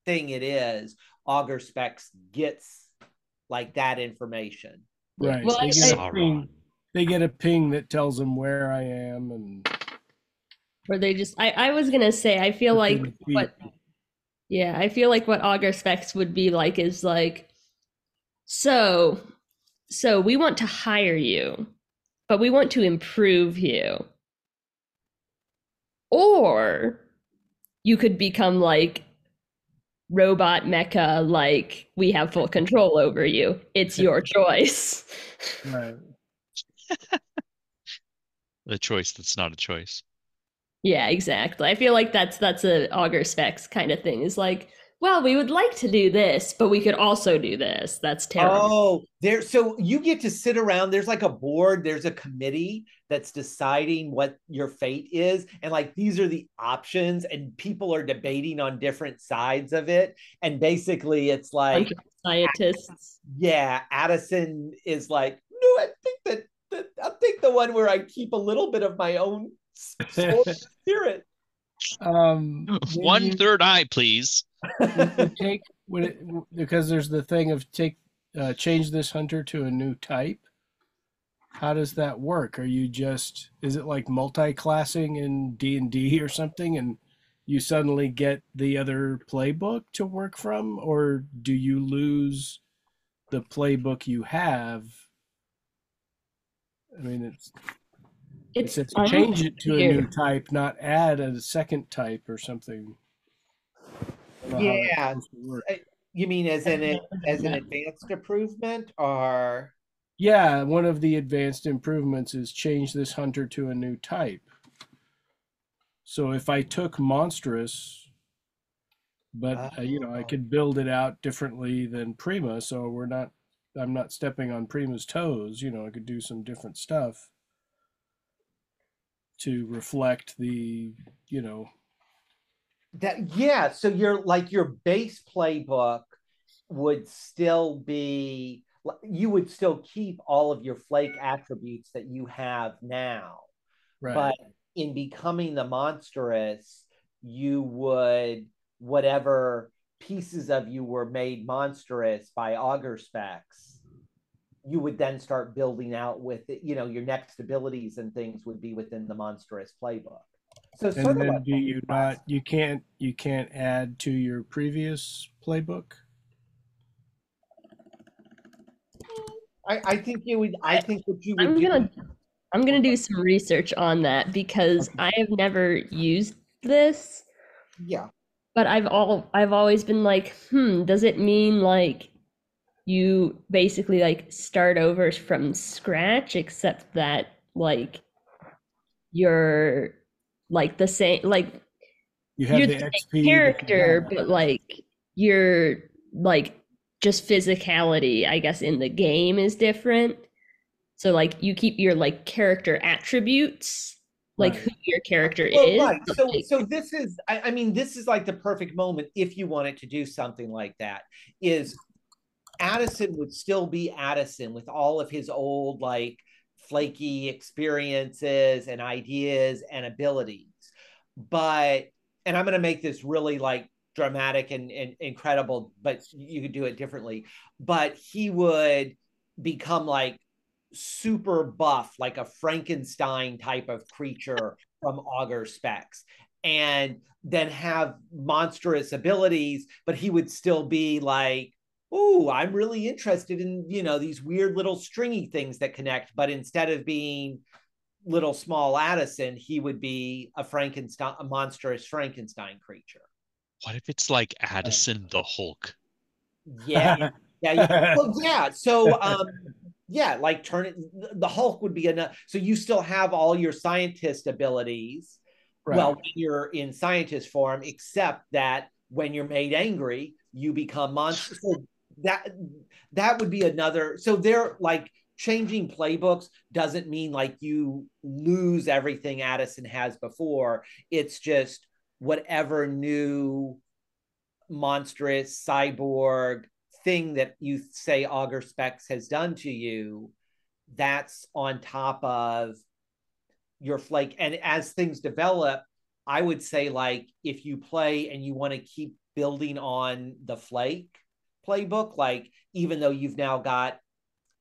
thing it is, Auger Specs gets like that information.
Right.
Well,
they,
I-
get a ping, they get a ping that tells them where I am and
or they just, I, I was gonna say, I feel like what, yeah, I feel like what Auger Specs would be like is like, so, so we want to hire you, but we want to improve you. Or you could become like robot mecha, like we have full control over you. It's your choice.
right.
The choice that's not a choice.
Yeah, exactly. I feel like that's that's a auger specs kind of thing. Is like, well, we would like to do this, but we could also do this. That's terrible.
Oh, there. So you get to sit around. There's like a board. There's a committee that's deciding what your fate is, and like these are the options, and people are debating on different sides of it. And basically, it's like
scientists.
yeah, Addison is like, no, I think that, that I think the one where I keep a little bit of my own spirit.
Um, when
One
you-
third eye, please.
Take when it, because there's the thing of take uh, change this hunter to a new type. How does that work? Are you just is it like multi-classing in D and D or something, and you suddenly get the other playbook to work from, or do you lose the playbook you have? I mean, it's it
It's
change it to a new type, not add a second type or something. I don't know how that's
Yeah.
supposed to work.
You mean as in it as an advanced improvement or
Yeah, one of the advanced improvements is change this hunter to a new type. So if I took monstrous, but uh, you know I
Oh.
could build it out differently than Prima, so we're not. I'm not stepping on Prima's toes. You know, I could do some different stuff to reflect the, you know,
that yeah, so your like your base playbook would still be you would still keep all of your flake attributes that you have now.
right.
But in becoming the monstrous, you would whatever pieces of you were made monstrous by auger specs, you would then start building out with it. You know, your next abilities and things would be within the monstrous playbook. So
and
of
then
like
do you
multi-class.
not? You can't. You can't add to your previous playbook.
I, I think you would. I think what you would
I'm gonna I'm gonna do some research on that because I have never used this,
Yeah.
but I've all I've always been like, hmm, does it mean like you basically like start over from scratch, except that like you're like the same like
You have
you're
the
the same
that you
character,
had.
but like you're like just physicality, I guess, in the game is different. So like you keep your like character attributes, like
Right.
who your character
Well,
is.
right. So,
like,
so this is. I, I mean, this is like the perfect moment if you wanted to do something like that. Is Addison would still be Addison with all of his old like flaky experiences and ideas and abilities, but and I'm going to make this really like dramatic and, and incredible, but you could do it differently. But he would become like super buff, like a Frankenstein type of creature from Auger Specs, and then have monstrous abilities, but he would still be like, "Ooh, I'm really interested in you know these weird little stringy things that connect." But instead of being little small Addison, he would be a Frankenstein, a monstrous Frankenstein creature.
What if it's like Addison the Hulk?
Yeah, yeah, yeah. Well, yeah. So, um, yeah, like turn it. The Hulk would be enough. So you still have all your scientist abilities.
Right.
Well, when you're in scientist form, except that when you're made angry, you become monster. So that that would be another. So they're like changing playbooks doesn't mean like you lose everything Addison has before. It's just whatever new monstrous cyborg thing that you say Auger Specs has done to you, that's on top of your flake. And as things develop, I would say like if you play and you want to keep building on the flake playbook, like even though you've now got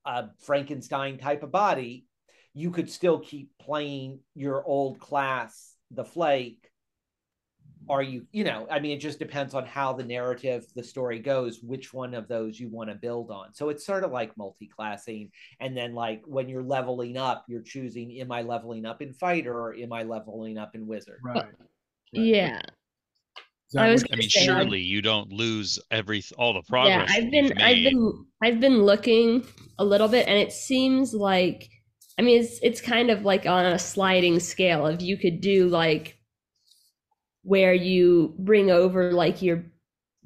a Frankenstein type of body, you could still keep playing your old class, the flake, are you you know i mean it just depends on how the narrative the story goes which one of those you want to build on so it's sort of like multi-classing and then like when you're leveling up you're choosing am i leveling up in fighter or am i leveling up in wizard
right. right.
yeah.
That
I was
I mean,
Say, I-
surely you don't lose every all the progress.
Yeah.
I've
been I've been I've been looking a little bit and it seems like I mean it's it's kind of like on a sliding scale of you could do like where you bring over like your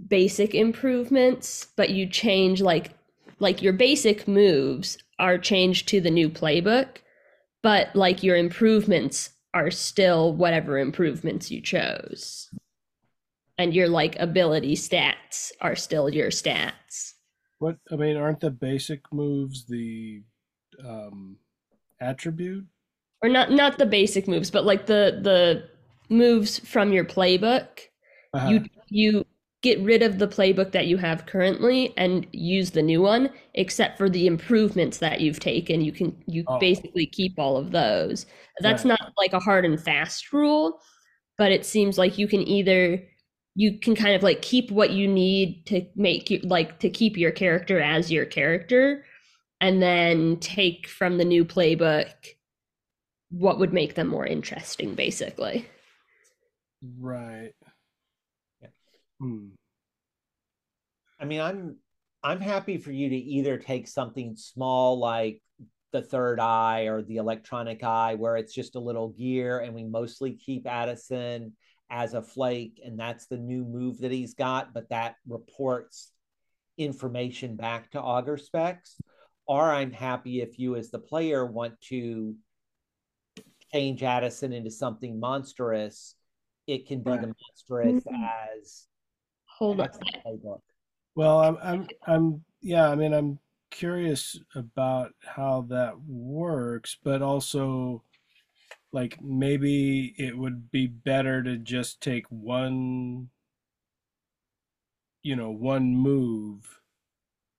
basic improvements but you change like like your basic moves are changed to the new playbook but like your improvements are still whatever improvements you chose and your like ability stats are still your stats
What I mean, aren't the basic moves the um, attribute?
or not not the basic moves but like the the moves from your playbook.
Uh-huh.
You you get rid of the playbook that you have currently and use the new one, except for the improvements that you've taken. You can you
Oh.
basically keep all of those. That's
Right.
not like a hard and fast rule, but it seems like you can either you can kind of like keep what you need to make you like to keep your character as your character and then take from the new playbook what would make them more interesting basically
Right.
Yeah.
Hmm.
I mean, I'm I'm happy for you to either take something small like the third eye or the electronic eye, where it's just a little gear, and we mostly keep Addison as a flake, and that's the new move that he's got, but that reports information back to Auger Specs. Or I'm happy if you, as the player, want to change Addison into something monstrous. It can be
Right.
the monstrous
Mhm.
as
hold on
as the playbook.
Well, I'm, I'm, I'm, yeah, I mean, I'm curious about how that works, but also, like, maybe it would be better to just take one, you know, one move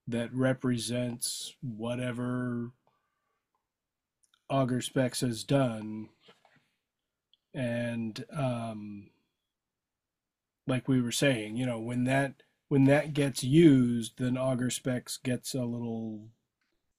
that represents whatever Auger Specs has done. And, um, like we were saying, you know, when that when that gets used, then Auger Specs gets a little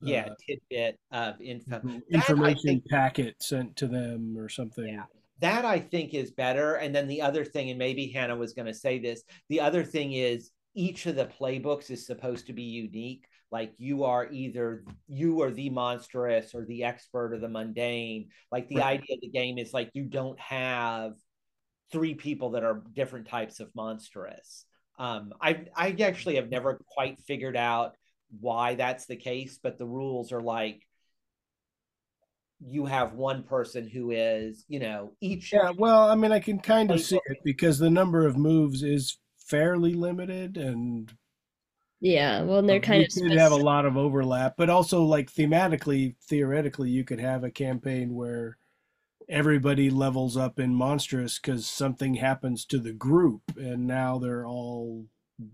yeah
uh,
tidbit of info
little
That, I
information
think-
packet sent to them or something.
Yeah. that i think is better and then the other thing and maybe hannah was going to say this the other thing is each of the playbooks is supposed to be unique like you are either you are the monstrous or the expert or the mundane like the
Right.
idea of the game is like you don't have three people that are different types of monstrous um i i actually have never quite figured out why that's the case but the rules are like you have one person who is you know each
Yeah, well, I mean, I can kind of see it because the number of moves is fairly limited, and
yeah well and they're
you
kind of
could have a lot of overlap. But also, like thematically, theoretically, you could have a campaign where everybody levels up in monstrous because something happens to the group, and now they're all,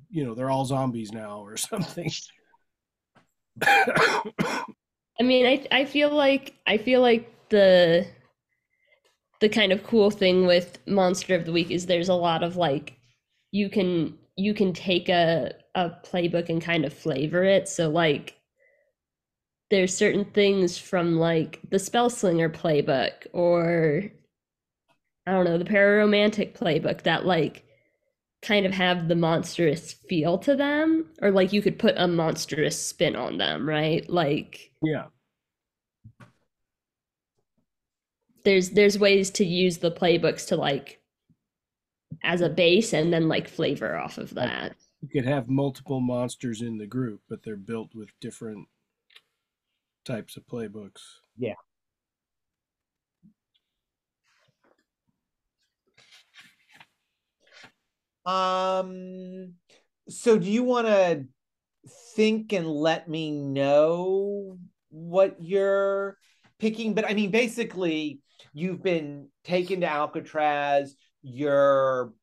you know, they're all zombies now or something.
I mean, I I feel like I feel like the the kind of cool thing with Monster of the Week is there's a lot of like you can you can take a a playbook and kind of flavor it. So like there's certain things from like the Spellslinger playbook or I don't know, the Pararomantic playbook that like kind of have the monstrous feel to them or like you could put a monstrous spin on them, right? Like
yeah.
there's there's ways to use the playbooks to like as a base and then like flavor off of that.
you could have multiple monsters in the group, but they're built with different types of playbooks.
Um, so do you want to think and let me know what you're picking? But I mean, basically, you've been taken to Alcatraz, you're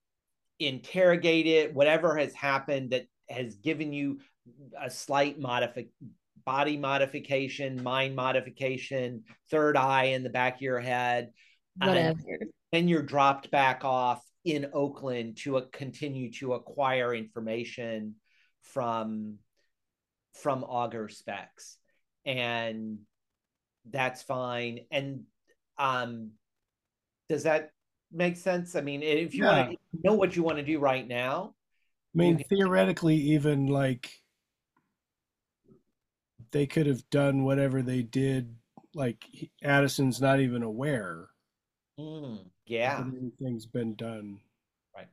interrogated, whatever has happened that has given you a slight modific body modification, mind modification, third eye in the back of your head. and
Whatever.
then you're dropped back off in Oakland to uh, continue to acquire information from from Auger specs, and that's fine. And um, does that make sense? I mean, if you want to know what you want to do right now,
I mean, theoretically, even like they could have done whatever they did. Like Addison's not even aware
mm, yeah.
anything's been done. Right.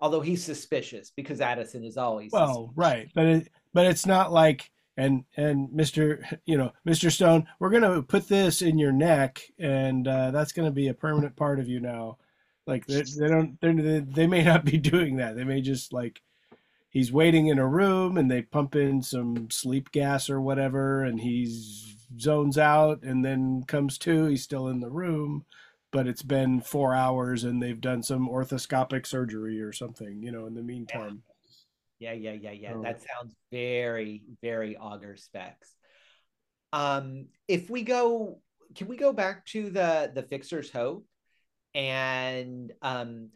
Although he's suspicious because Addison is always
Well, right, but it, but it's not like and and Mister, you know, Mister Stone, we're gonna put this in your neck, and uh, that's gonna be a permanent part of you now. Like they, they don't, they're, they they may not be doing that. They may just like he's waiting in a room, and they pump in some sleep gas or whatever, and he's zones out, and then comes to. He's still in the room, but it's been four hours and they've done some orthoscopic surgery or something, you know, in the meantime.
Yeah, yeah, yeah, yeah.
Oh.
That sounds very, very auger specs. Um, if we go, can we go back to the the Fixer's Hope and um,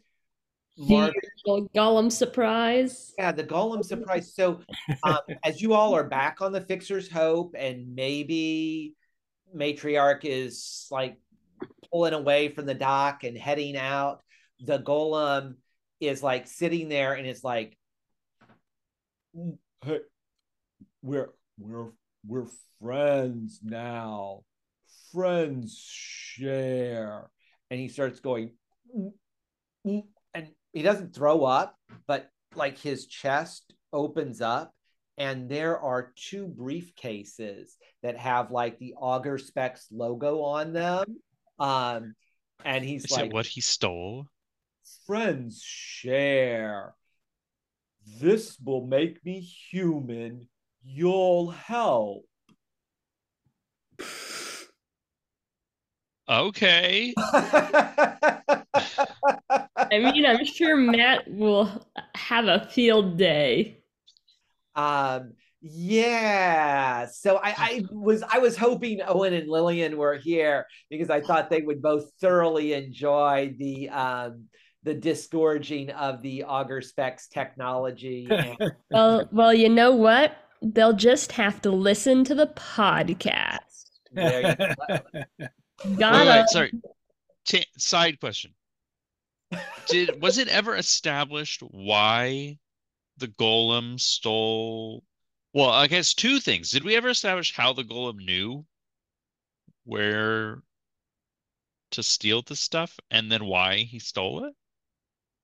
Marv,
The little Golem surprise.
yeah, the Golem surprise. So, um, as you all are back on the Fixer's Hope, and maybe Matriarch is like pulling away from the dock and heading out, the Golem is like sitting there and it's like, hey, we're we're we're friends now. Friends share. And he starts going, and he doesn't throw up, but like his chest opens up, and there are two briefcases that have like the Auger Specs logo on them. Um, and he's
Is
like,
it what he stole?
friends share. This will make me human. You'll help.
Okay.
I mean, I'm sure Matt will have a field day.
um, yeah. So I, I was I was hoping Owen and Lillian were here because I thought they would both thoroughly enjoy the um the disgorging of the Auger Specs technology.
Well, well, you know what? They'll just have to listen to the podcast.
there you go.
Gotta.
wait, sorry. T- side question. Did was it ever established why the golem stole? Well, I guess two things. Did we ever establish how the golem knew where to steal the stuff and then why he stole it?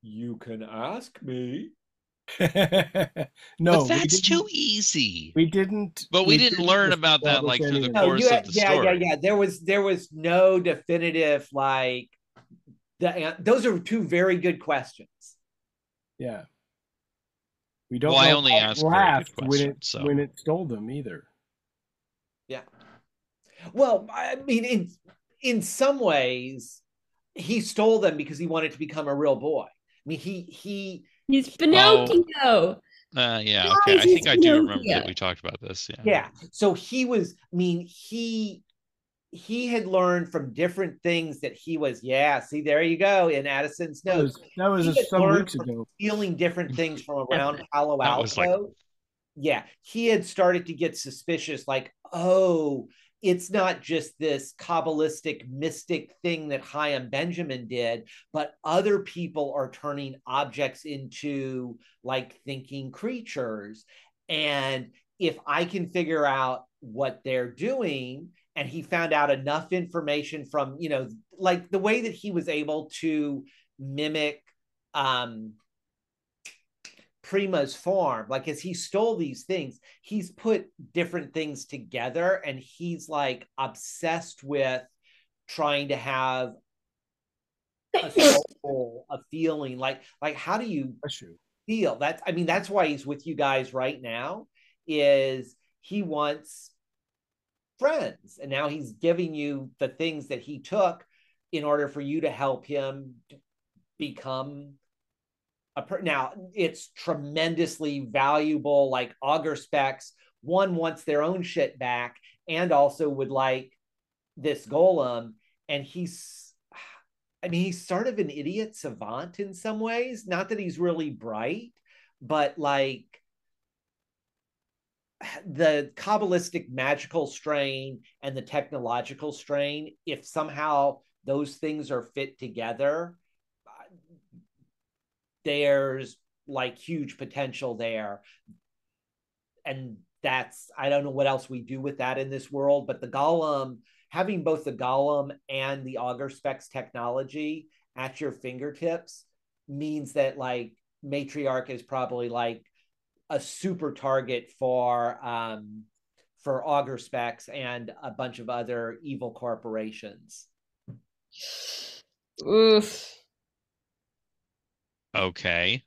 You can ask me.
no,
but that's too easy.
We didn't.
But we didn't learn about that, like, through the
any-
course
you
of the
yeah,
story.
yeah, yeah. There was there was no definitive like the, those are two very good questions.
Yeah. We don't.
Well, I only
how
asked very good
laughed when it
so.
when it stole them either. Yeah.
Well, I mean, in in some ways, he stole them because he wanted to become a real boy. I mean, he he
He's Pinocchio.
Uh, yeah, okay. I think I do remember that we talked about this. Yeah.
yeah. So he was. I mean, he he had learned from different things that he was. Yeah. See, there you go in Addison's
That
notes.
was, that was
He had
some weeks ago.
stealing different things from around Palo Alto.
like-
yeah, he had started to get suspicious, like, oh, it's not just this Kabbalistic mystic thing that Chaim Benjamin did, but other people are turning objects into like thinking creatures. And if I can figure out what they're doing, and he found out enough information from, you know, like the way that he was able to mimic um Prima's farm. Like as he stole these things, he's put different things together and he's like obsessed with trying to have a soul, a feeling. Like, like how do you
you.
feel? That's I mean, that's why he's with you guys right now, is he wants friends. And now he's giving you the things that he took in order for you to help him become a per- now it's tremendously valuable like auger specs. One wants their own shit back and also would like this golem. And he's i mean he's sort of an idiot savant in some ways. Not that he's really bright but like the kabbalistic magical strain and the technological strain if somehow those things are fit together there's like huge potential there. And that's i don't know what else we do with that in this world but the golem having both the golem and the auger specs technology at your fingertips means that like matriarch is probably like a super target for um for auger specs and a bunch of other evil corporations
Oof.
Okay.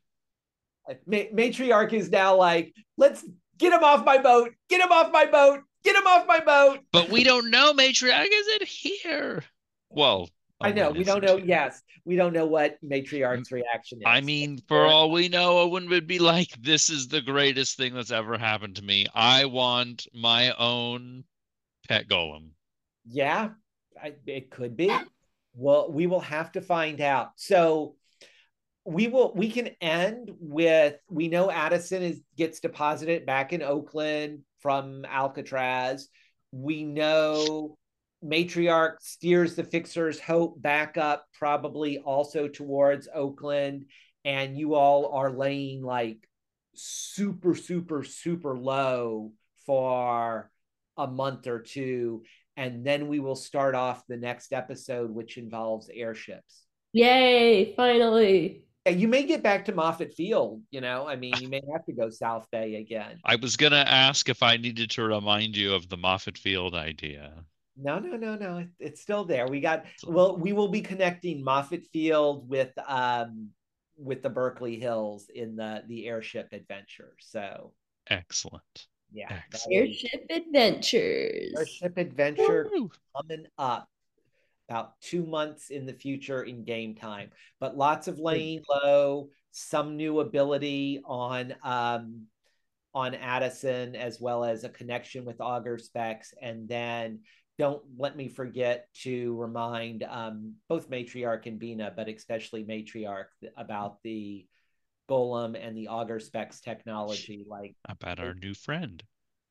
Ma- matriarch is now like let's get him off my boat get him off my boat get him off my boat
But we don't know Matriarch isn't here. Well,
I know we don't know. Yes, we don't know what matriarch's mm, reaction is.
I mean, for all we know, Owen would be like, "This is the greatest thing that's ever happened to me. I want my own pet golem."
Yeah, I, it could be. Well, we will have to find out. So we will we can end with we know Addison is gets deposited back in Oakland from Alcatraz. We know Matriarch steers the Fixer's Hope back up, probably also towards Oakland, and you all are laying like super, super, super low for a month or two. And then we will start off the next episode, which involves airships.
Yay, finally.
Yeah, you may get back to Moffett Field, you know. I mean, you may have to go South Bay again.
I was gonna ask if I needed to remind you of the Moffett Field idea.
No, no, no, no. It's still there. We got well, we will be connecting Moffett Field with um with the Berkeley Hills in the the airship adventure. So
excellent.
Yeah.
Excellent.
Airship adventures.
Airship adventure
Woo!
coming up about two months in the future in game time. But lots of laying low, some new ability on um on Addison as well as a connection with Auger Specs, and then don't let me forget to remind um, both Matriarch and Bina, but especially Matriarch, about the Golem and the Auger Specs technology. Like
About our new friend.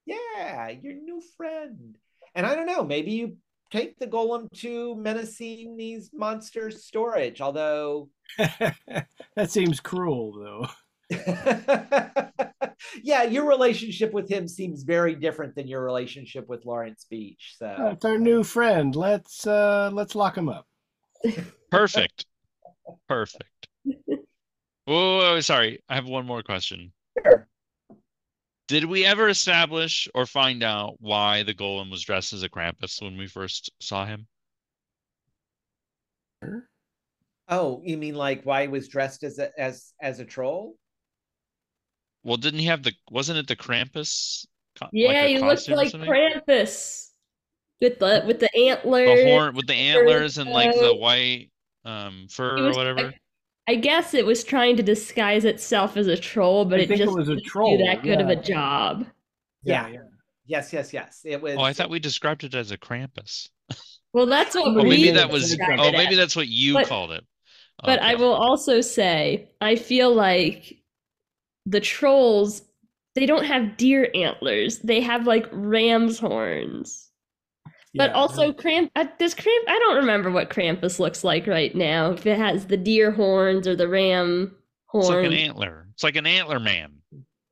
yeah, your new friend. And I don't know, maybe you take the golem to menacing these monsters storage, although
that seems cruel, though.
yeah, your relationship with him seems very different than your relationship with Lawrence Beach. So
it's our new friend. Let's uh let's lock him up.
Perfect. Perfect. Whoa, whoa, whoa, sorry. I have one more question.
Sure.
Did we ever establish or find out why the golem was dressed as a Krampus when we first saw him?
Oh, you mean like why he was dressed as a as as a troll?
Well, didn't he have the, wasn't it the Krampus? co- like
Yeah,
a
he looks
costume or
like? Krampus with the with the antlers.
The horn with the antlers and like the white um fur
It
or whatever.
I, I guess it was trying to disguise itself as a troll, but
I
it
think it
just
was a
didn't
troll,
do that good of a job.
Yeah.
yeah.
Yes, yes, yes. It was.
Oh, I thought we described it as a Krampus.
Well, that's what
Oh, maybe that was. Oh, maybe that's what you
But-
called it.
But I will also say, I feel like the trolls, they don't have deer antlers. They have like ram's horns. But
Yeah.
also, Cramp, uh, does Cramp, I don't remember what Krampus looks like right now. If it has the deer horns or the ram
It's like an antler. It's like an antler man.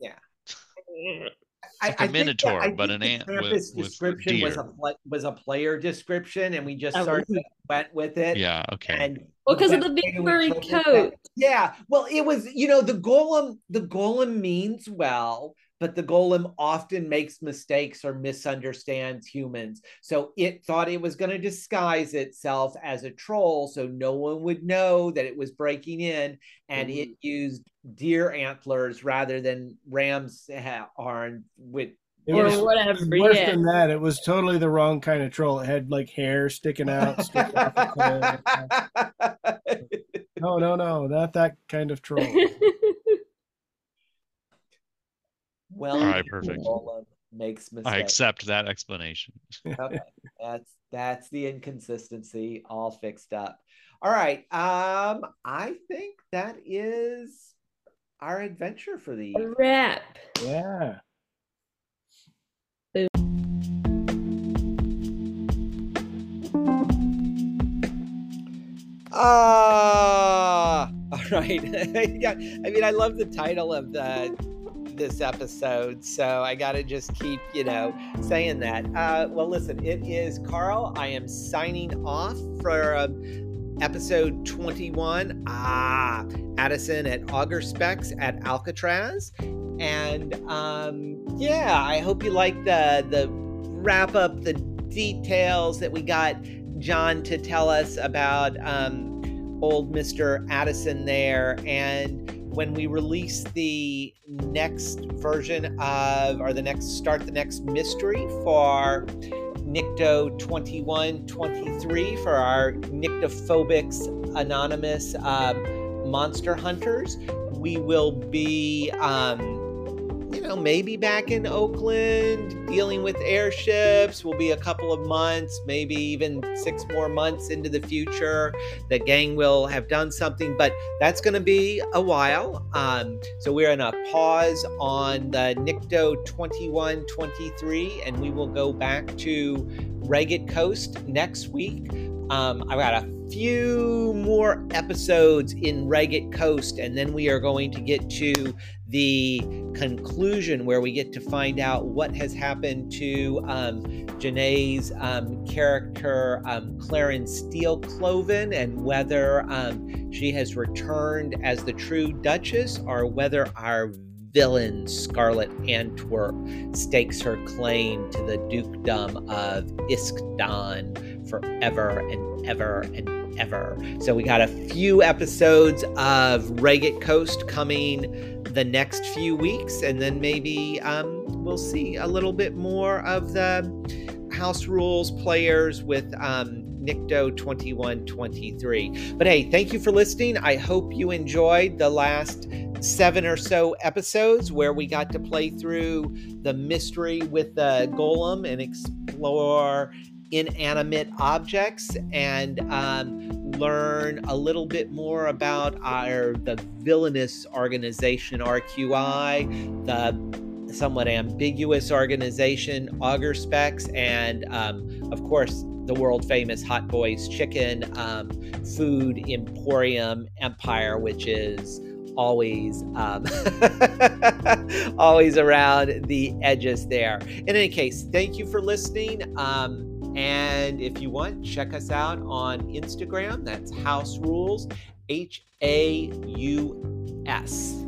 I,
like a
I think that-
minotaur,
I
but an ant with-
Krampus
with
description was a
deer.
was a player description, and we just
Oh,
sort of went with it.
Yeah. Okay.
And
Well, 'cause of the big
way
furry coat.
Yeah. Well, it was, you know, the golem, the golem means well, but the golem often makes mistakes or misunderstands humans. So it thought it was going to disguise itself as a troll so no one would know that it was breaking in. And it mm-hmm. used deer antlers rather than ram's ha- horn with
It
or
was
whatever.
worse
Yeah.
than that. It was totally the wrong kind of troll. It had like hair sticking out. sticking off the tail. No, no, no, not that kind of troll.
well,
All right,
the
perfect.
golem makes mistakes.
I accept that explanation.
okay that's that's the inconsistency all fixed up all right um i think that is our adventure for the
A wrap.
Yeah.
ah all right yeah i mean i love the title of the this episode so i gotta just keep you know saying that. Uh well listen it is carl. I am signing off for episode 21 ah addison at Auger specs at alcatraz. And um yeah i hope you like the the wrap up the details that we got john to tell us about um old mr addison there. And when we release the next version of or the next start the next mystery for Nycto 2123 for our Nyctophobics Anonymous um, Monster Hunters. We will be um, maybe back in Oakland dealing with airships. We'll be a couple of months, maybe even six more months into the future. The gang will have done something, but that's going to be a while. Um, so we're in a pause on the Nycto 2123, and we will go back to Ragged Coast next week. Um, I've got a few more episodes in Ragged Coast, and then we are going to get to the conclusion where we get to find out what has happened to um, Janae's um, character, um, Clarence Steele Cloven, and whether um, she has returned as the true Duchess or whether our villain Scarlet Antwerp stakes her claim to the dukedom of Iskdan forever and ever and ever. So we got a few episodes of Ragged Coast coming the next few weeks, and then maybe um, we'll see a little bit more of the House Rules players with um, Nycto 2123. But hey, thank you for listening. I hope you enjoyed the last seven or so episodes where we got to play through the mystery with the golem and explore inanimate objects and um, learn a little bit more about our the villainous organization RQI, the somewhat ambiguous organization Auger Specs, and um, of course the world famous Hot Boys Chicken um, Food Emporium Empire, which is always um, always around the edges there. In any case, thank you for listening. Um, and if you want, check us out on Instagram. That's House Rules, H A U S.